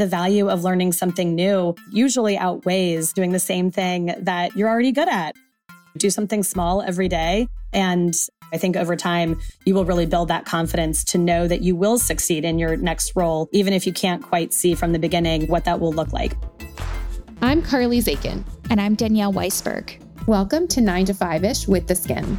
the value of learning something new usually outweighs doing the same thing that you're already good at. Do something small every day. And I think over time, you will really build that confidence to know that you will succeed in your next role, even if you can't quite see from the beginning what that will look like. I'm Carly Zakin. And I'm Danielle Weisberg. Welcome to 9 to 5 ish with the Skimm.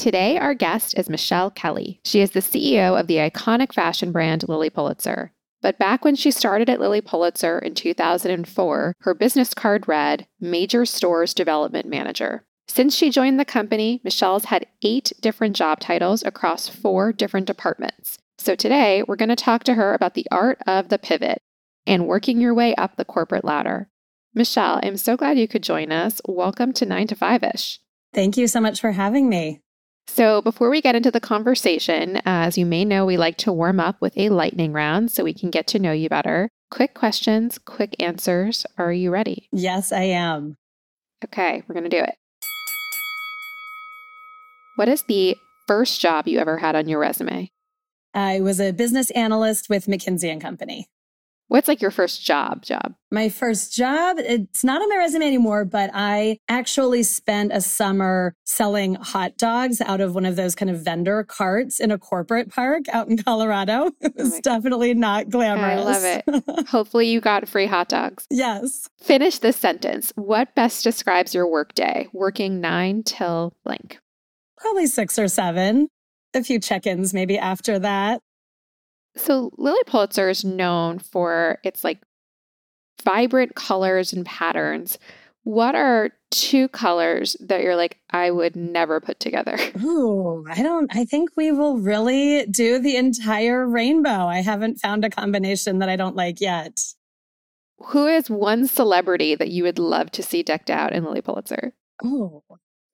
Today, our guest is Michelle Kelly. She is the CEO of the iconic fashion brand Lilly Pulitzer. But back when she started at Lilly Pulitzer in 2004, her business card read Major Stores Development Manager. Since she joined the company, Michelle's had eight different job titles across four different departments. So today, we're going to talk to her about the art of the pivot and working your way up the corporate ladder. Michelle, I'm so glad you could join us. Welcome to 9 to 5 ish. Thank you so much for having me. So, before we get into the conversation, uh, as you may know, we like to warm up with a lightning round so we can get to know you better. Quick questions, quick answers. Are you ready? Yes, I am. Okay, we're going to do it. What is the first job you ever had on your resume? I was a business analyst with McKinsey and Company. What's like your first job job? My first job, it's not on my resume anymore, but I actually spent a summer selling hot dogs out of one of those kind of vendor carts in a corporate park out in Colorado. It was oh definitely not glamorous. I love it. Hopefully you got free hot dogs. Yes. Finish this sentence. What best describes your workday? Working 9 till blank. Probably 6 or 7. A few check-ins maybe after that. So Lilly Pulitzer is known for its like vibrant colors and patterns. What are two colors that you're like, I would never put together? Ooh, I don't, I think we will really do the entire rainbow. I haven't found a combination that I don't like yet. Who is one celebrity that you would love to see decked out in Lilly Pulitzer? Oh,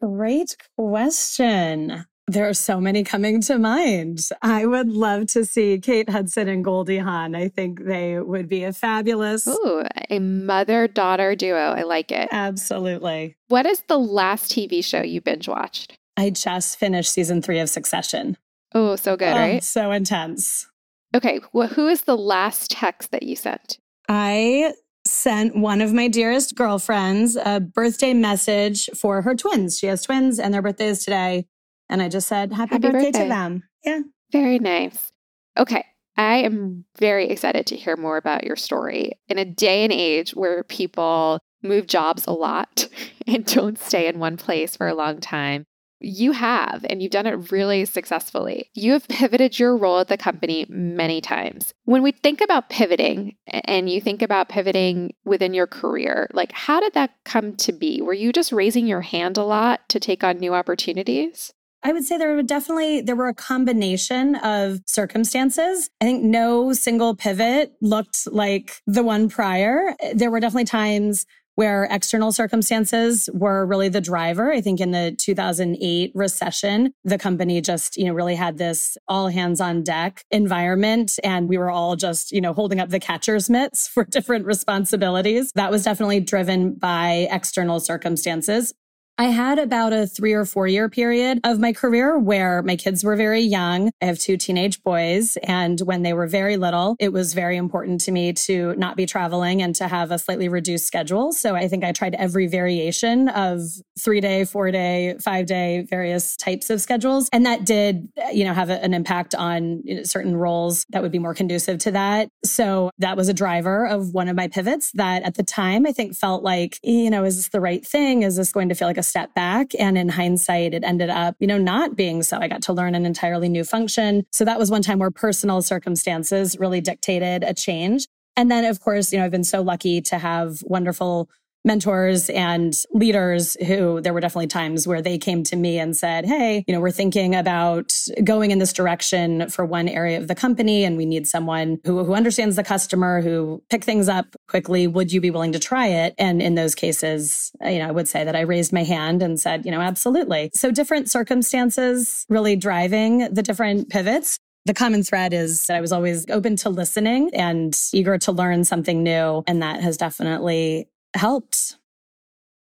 great question. There are so many coming to mind. I would love to see Kate Hudson and Goldie Hawn. I think they would be a fabulous. Ooh, a mother daughter duo. I like it. Absolutely. What is the last TV show you binge watched? I just finished season three of Succession. Oh, so good, oh, right? So intense. Okay. Well, who is the last text that you sent? I sent one of my dearest girlfriends a birthday message for her twins. She has twins and their birthday is today. And I just said, Happy, Happy birthday, birthday to them. Yeah. Very nice. Okay. I am very excited to hear more about your story. In a day and age where people move jobs a lot and don't stay in one place for a long time, you have, and you've done it really successfully. You have pivoted your role at the company many times. When we think about pivoting and you think about pivoting within your career, like how did that come to be? Were you just raising your hand a lot to take on new opportunities? I would say there were definitely there were a combination of circumstances. I think no single pivot looked like the one prior. There were definitely times where external circumstances were really the driver. I think in the 2008 recession, the company just, you know, really had this all hands on deck environment and we were all just, you know, holding up the catcher's mitts for different responsibilities. That was definitely driven by external circumstances. I had about a three or four year period of my career where my kids were very young. I have two teenage boys. And when they were very little, it was very important to me to not be traveling and to have a slightly reduced schedule. So I think I tried every variation of three day, four day, five day, various types of schedules. And that did, you know, have an impact on certain roles that would be more conducive to that. So that was a driver of one of my pivots that at the time I think felt like, you know, is this the right thing? Is this going to feel like a step back. And in hindsight, it ended up, you know, not being so. I got to learn an entirely new function. So that was one time where personal circumstances really dictated a change. And then, of course, you know, I've been so lucky to have wonderful mentors and leaders who there were definitely times where they came to me and said, Hey, you know, we're thinking about going in this direction for one area of the company and we need someone who, who understands the customer, who pick things up quickly. Would you be willing to try it? And in those cases, you know, I would say that I raised my hand and said, you know, absolutely. So different circumstances really driving the different pivots. The common thread is that I was always open to listening and eager to learn something new. And that has definitely helped.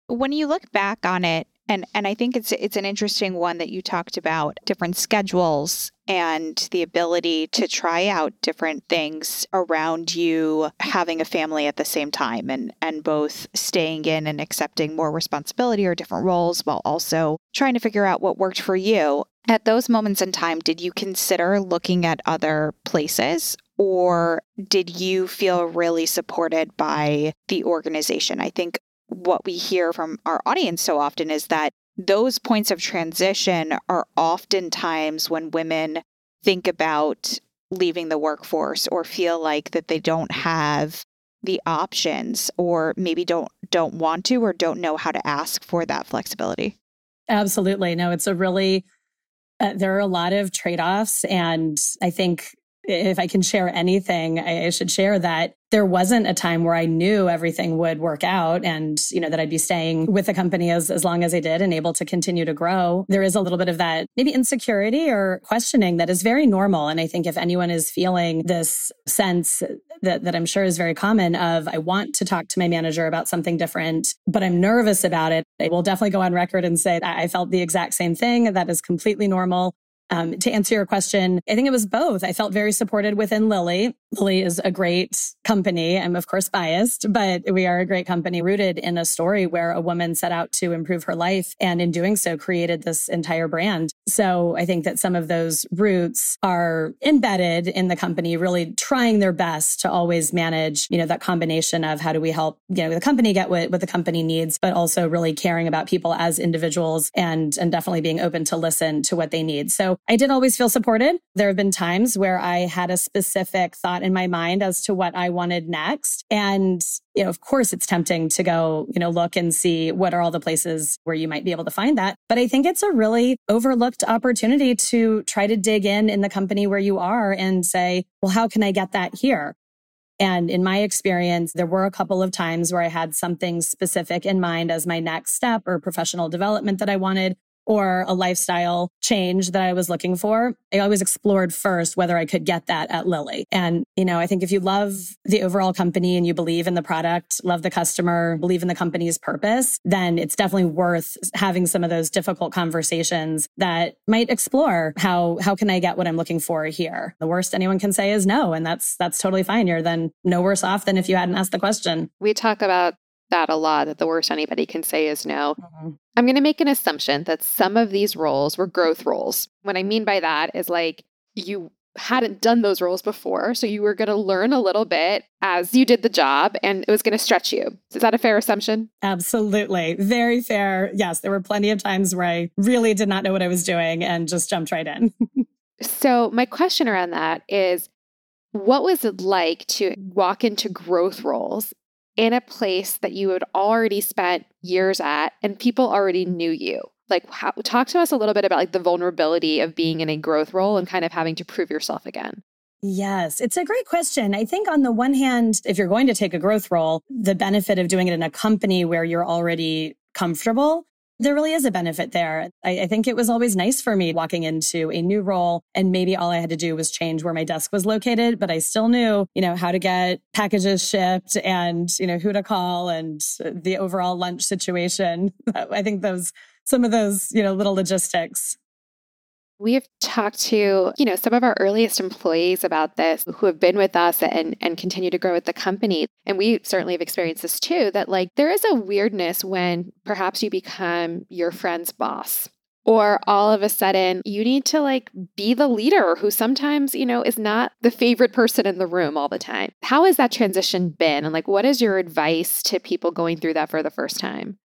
When you look back on it, and, and I think it's it's an interesting one that you talked about different schedules and the ability to try out different things around you having a family at the same time and and both staying in and accepting more responsibility or different roles while also trying to figure out what worked for you. At those moments in time, did you consider looking at other places or did you feel really supported by the organization? I think what we hear from our audience so often is that those points of transition are oftentimes when women think about leaving the workforce or feel like that they don't have the options or maybe don't don't want to or don't know how to ask for that flexibility. Absolutely. No, it's a really uh, there are a lot of trade offs. And I think if I can share anything, I, I should share that there wasn't a time where I knew everything would work out and, you know, that I'd be staying with the company as, as long as I did and able to continue to grow. There is a little bit of that maybe insecurity or questioning that is very normal. And I think if anyone is feeling this sense that, that I'm sure is very common of, I want to talk to my manager about something different, but I'm nervous about it, I will definitely go on record and say I felt the exact same thing. That is completely normal. Um, to answer your question, I think it was both. I felt very supported within Lilly. Lilly is a great company. I'm of course biased, but we are a great company rooted in a story where a woman set out to improve her life and in doing so created this entire brand. So I think that some of those roots are embedded in the company, really trying their best to always manage, you know, that combination of how do we help, you know, the company get what, what the company needs, but also really caring about people as individuals and, and definitely being open to listen to what they need. So I did always feel supported. There have been times where I had a specific thought in my mind as to what I wanted next. And, you know, of course, it's tempting to go, you know, look and see what are all the places where you might be able to find that. But I think it's a really overlooked opportunity to try to dig in in the company where you are and say, well, how can I get that here? And in my experience, there were a couple of times where I had something specific in mind as my next step or professional development that I wanted or a lifestyle change that I was looking for, I always explored first whether I could get that at Lilly. And, you know, I think if you love the overall company and you believe in the product, love the customer, believe in the company's purpose, then it's definitely worth having some of those difficult conversations that might explore how, how can I get what I'm looking for here? The worst anyone can say is no. And that's, that's totally fine. You're then no worse off than if you hadn't asked the question. We talk about that a lot that the worst anybody can say is no. Mm-hmm. I'm going to make an assumption that some of these roles were growth roles. What I mean by that is like you hadn't done those roles before. So you were going to learn a little bit as you did the job and it was going to stretch you. Is that a fair assumption? Absolutely. Very fair. Yes, there were plenty of times where I really did not know what I was doing and just jumped right in. so, my question around that is what was it like to walk into growth roles in a place that you had already spent years at and people already knew you? Like, how, talk to us a little bit about like the vulnerability of being in a growth role and kind of having to prove yourself again. Yes, it's a great question. I think on the one hand, if you're going to take a growth role, the benefit of doing it in a company where you're already comfortable there really is a benefit there. I, I, think it was always nice for me walking into a new role and maybe all I had to do was change where my desk was located, but I still knew, you know, how to get packages shipped and, you know, who to call and the overall lunch situation. I think those, some of those, you know, little logistics we have talked to, you know, some of our earliest employees about this who have been with us and and continue to grow with the company. And we certainly have experienced this too that like there is a weirdness when perhaps you become your friend's boss or all of a sudden you need to like be the leader who sometimes you know is not the favorite person in the room all the time. How has that transition been? And like what is your advice to people going through that for the first time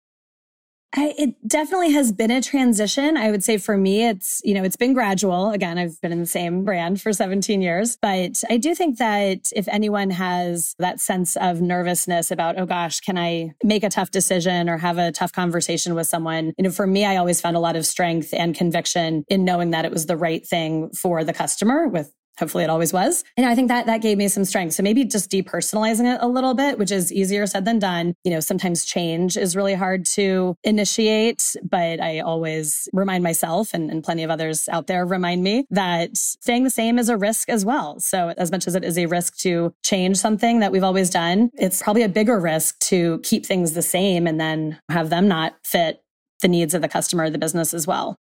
I, it definitely has been a transition. I would say for me, it's, you know, it's been gradual. Again, I've been in the same brand for 17 years, but I do think that if anyone has that sense of nervousness about, oh gosh, can I make a tough decision or have a tough conversation with someone? You know, for me, I always found a lot of strength and conviction in knowing that it was the right thing for the customer with hopefully it always was. And I think that that gave me some strength. So maybe just depersonalizing it a little bit, which is easier said than done. You know, sometimes change is really hard to initiate, but I always remind myself and, and plenty of others out there remind me that staying the same is a risk as well. So as much as it is a risk to change something that we've always done, it's probably a bigger risk to keep things the same and then have them not fit the needs of the customer or the business as well.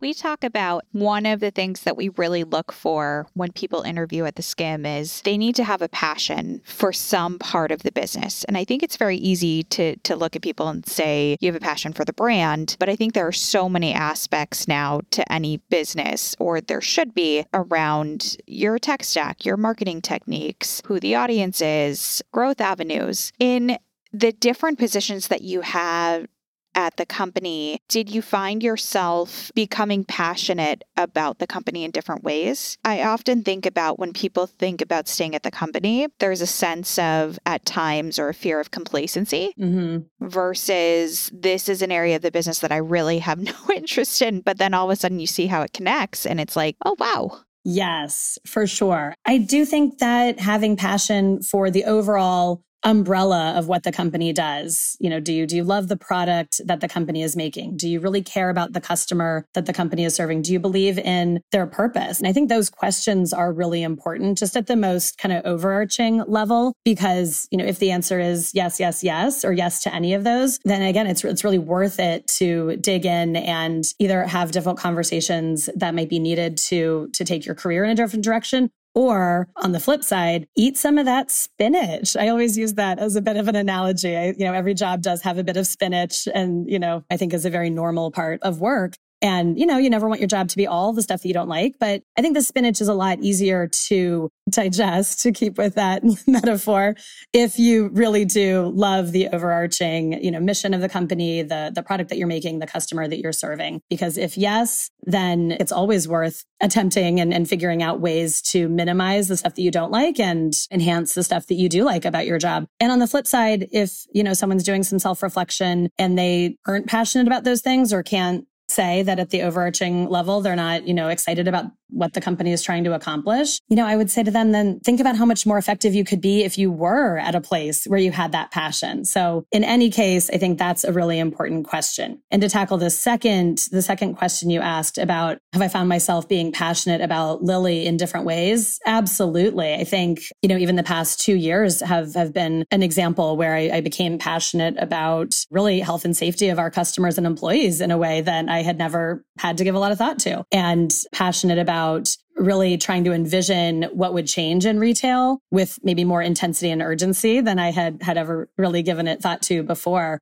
We talk about one of the things that we really look for when people interview at the Skimm is they need to have a passion for some part of the business. And I think it's very easy to to look at people and say you have a passion for the brand, but I think there are so many aspects now to any business or there should be around your tech stack, your marketing techniques, who the audience is, growth avenues. In the different positions that you have at the company, did you find yourself becoming passionate about the company in different ways? I often think about when people think about staying at the company, there's a sense of at times or a fear of complacency mm-hmm. versus this is an area of the business that I really have no interest in. But then all of a sudden you see how it connects and it's like, oh, wow. Yes, for sure. I do think that having passion for the overall umbrella of what the company does. You know do you do you love the product that the company is making? Do you really care about the customer that the company is serving? Do you believe in their purpose? And i think those questions are really important just at the most kind of overarching level because you know if the answer is yes yes yes or yes to any of those then again it's it's really worth it to dig in and either have difficult conversations that might be needed to to take your career in a different direction or on the flip side, eat some of that spinach. I always use that as a bit of an analogy. I, you know, every job does have a bit of spinach and, you know, I think is a very normal part of work. And, you know, you never want your job to be all the stuff that you don't like. But I think the spinach is a lot easier to digest, to keep with that metaphor, if you really do love the overarching, you know, mission of the company, the, the product that you're making, the customer that you're serving. Because if yes, then it's always worth attempting and, and figuring out ways to minimize the stuff that you don't like and enhance the stuff that you do like about your job. And on the flip side, if, you know, someone's doing some self reflection and they aren't passionate about those things or can't say that at the overarching level, they're not, you know, excited about what the company is trying to accomplish, you know, I would say to them, then think about how much more effective you could be if you were at a place where you had that passion. So in any case, I think that's a really important question. And to tackle the second, the second question you asked about, have I found myself being passionate about Lilly in different ways? Absolutely. I think, you know, even the past two years have, have been an example where I, I became passionate about really health and safety of our customers and employees in a way that I had never had to give a lot of thought to and passionate about really trying to envision what would change in retail with maybe more intensity and urgency than I had had ever really given it thought to before.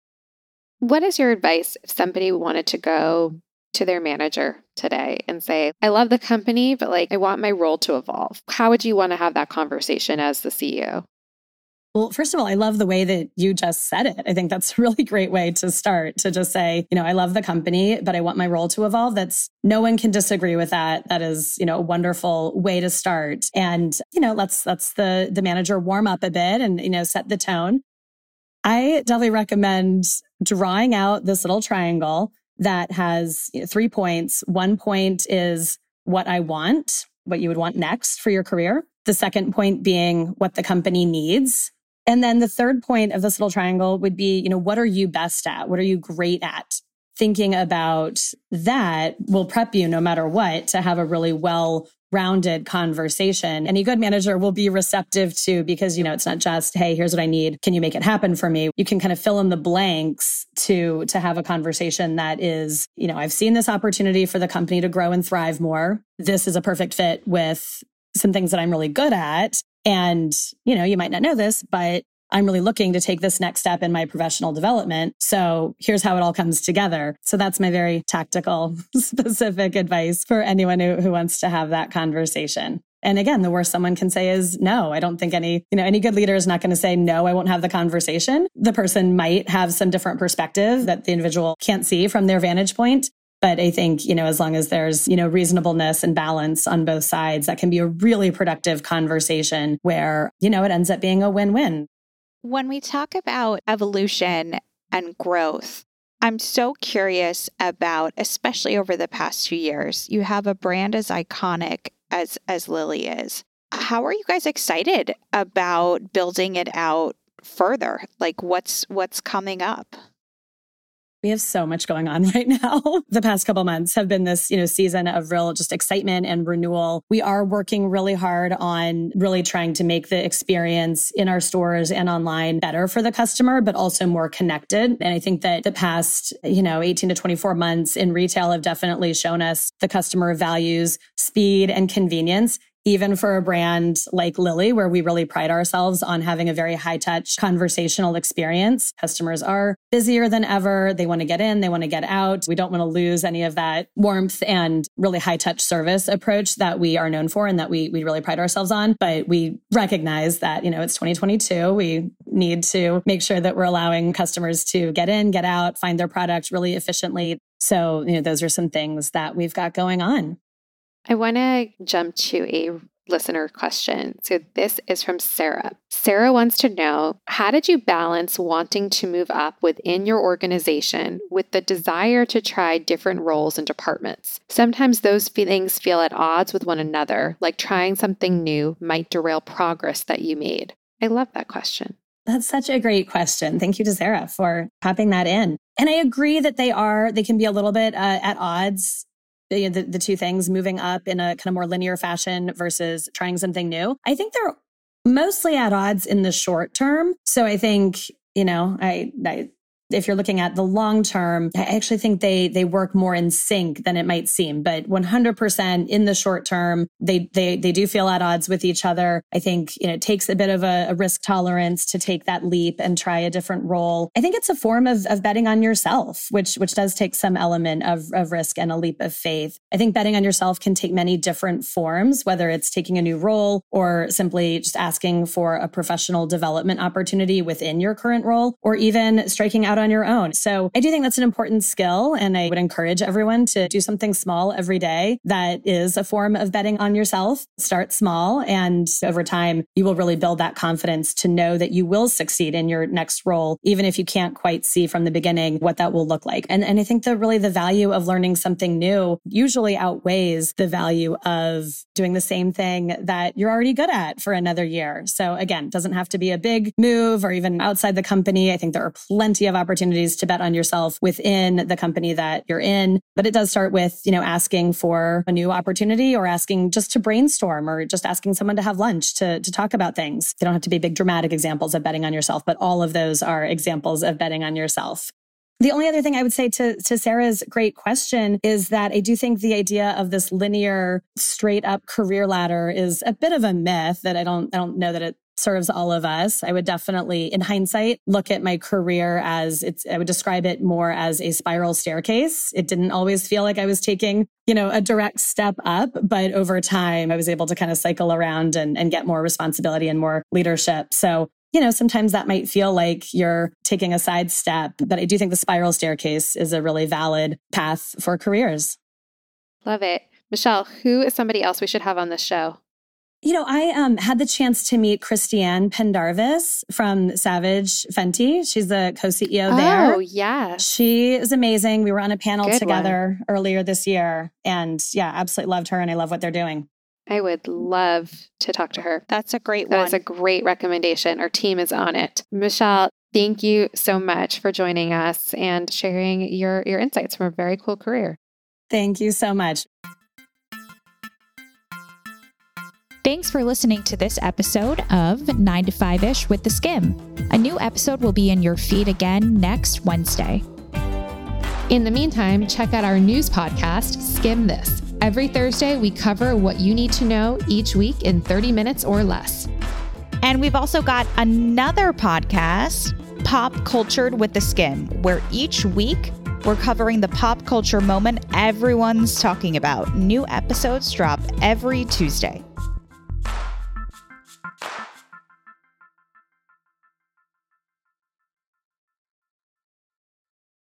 What is your advice if somebody wanted to go to their manager today and say, I love the company, but like I want my role to evolve? How would you want to have that conversation as the CEO? Well, first of all, I love the way that you just said it. I think that's a really great way to start to just say, you know, I love the company, but I want my role to evolve. That's no one can disagree with that. That is, you know, a wonderful way to start. And, you know, let's, let's the, the manager warm up a bit and, you know, set the tone. I definitely recommend drawing out this little triangle that has you know, three points. One point is what I want, what you would want next for your career. The second point being what the company needs and then the third point of this little triangle would be, you know, what are you best at? What are you great at? Thinking about that will prep you no matter what to have a really well rounded conversation. Any good manager will be receptive to because, you know, it's not just, hey, here's what I need. Can you make it happen for me? You can kind of fill in the blanks to, to have a conversation that is, you know, I've seen this opportunity for the company to grow and thrive more. This is a perfect fit with some things that I'm really good at. And, you know, you might not know this, but I'm really looking to take this next step in my professional development. So here's how it all comes together. So that's my very tactical, specific advice for anyone who, who wants to have that conversation. And again, the worst someone can say is no. I don't think any, you know, any good leader is not going to say no, I won't have the conversation. The person might have some different perspective that the individual can't see from their vantage point. But I think, you know, as long as there's, you know, reasonableness and balance on both sides, that can be a really productive conversation where, you know, it ends up being a win win. When we talk about evolution and growth, I'm so curious about, especially over the past few years, you have a brand as iconic as as Lilly is. How are you guys excited about building it out further? Like what's what's coming up? We have so much going on right now. the past couple months have been this, you know, season of real just excitement and renewal. We are working really hard on really trying to make the experience in our stores and online better for the customer, but also more connected. And I think that the past, you know, 18 to 24 months in retail have definitely shown us the customer values speed and convenience even for a brand like Lilly, where we really pride ourselves on having a very high touch conversational experience. Customers are busier than ever. They want to get in, they want to get out. We don't want to lose any of that warmth and really high touch service approach that we are known for and that we, we really pride ourselves on. But we recognize that, you know, it's 2022. We need to make sure that we're allowing customers to get in, get out, find their product really efficiently. So, you know, those are some things that we've got going on. I want to jump to a listener question. So this is from Sarah. Sarah wants to know How did you balance wanting to move up within your organization with the desire to try different roles and departments? Sometimes those feelings feel at odds with one another, like trying something new might derail progress that you made. I love that question. That's such a great question. Thank you to Sarah for popping that in. And I agree that they are, they can be a little bit uh, at odds the, the, the two things moving up in a kind of more linear fashion versus trying something new. I think they're mostly at odds in the short term. So I think, you know, I, I if you're looking at the long term, I actually think they they work more in sync than it might seem. But 100% in the short term, they they they do feel at odds with each other. I think you know it takes a bit of a, a risk tolerance to take that leap and try a different role. I think it's a form of of betting on yourself, which which does take some element of of risk and a leap of faith. I think betting on yourself can take many different forms, whether it's taking a new role or simply just asking for a professional development opportunity within your current role, or even striking out out on your own. So I do think that's an important skill. And I would encourage everyone to do something small every day that is a form of betting on yourself. Start small. And over time, you will really build that confidence to know that you will succeed in your next role, even if you can't quite see from the beginning what that will look like. And, and I think that really the value of learning something new usually outweighs the value of doing the same thing that you're already good at for another year. So again, doesn't have to be a big move or even outside the company. I think there are plenty of opportunities to bet on yourself within the company that you're in. But it does start with, you know, asking for a new opportunity or asking just to brainstorm or just asking someone to have lunch to, to talk about things. They don't have to be big dramatic examples of betting on yourself, but all of those are examples of betting on yourself. The only other thing I would say to, to Sarah's great question is that I do think the idea of this linear, straight up career ladder is a bit of a myth that I don't, I don't know that it serves all of us. I would definitely, in hindsight, look at my career as it's, I would describe it more as a spiral staircase. It didn't always feel like I was taking, you know, a direct step up, but over time I was able to kind of cycle around and, and get more responsibility and more leadership. So you know, sometimes that might feel like you're taking a side step, but I do think the spiral staircase is a really valid path for careers. Love it. Michelle, who is somebody else we should have on this show? You know, I um, had the chance to meet Christiane Pendarvis from Savage Fenty. She's the co-CEO there. Oh, yeah. She is amazing. We were on a panel Good together one. earlier this year. And yeah, absolutely loved her and I love what they're doing. I would love to talk to her. That's a great that one. That's a great recommendation. Our team is on it. Michelle, thank you so much for joining us and sharing your, your insights from a very cool career. Thank you so much. Thanks for listening to this episode of 9 to 5 ish with the Skimm. A new episode will be in your feed again next Wednesday. In the meantime, check out our news podcast, Skimm This. Every Thursday, we cover what you need to know each week in 30 minutes or less. And we've also got another podcast, Pop Cultured with the Skimm, where each week we're covering the pop culture moment everyone's talking about. New episodes drop every Tuesday.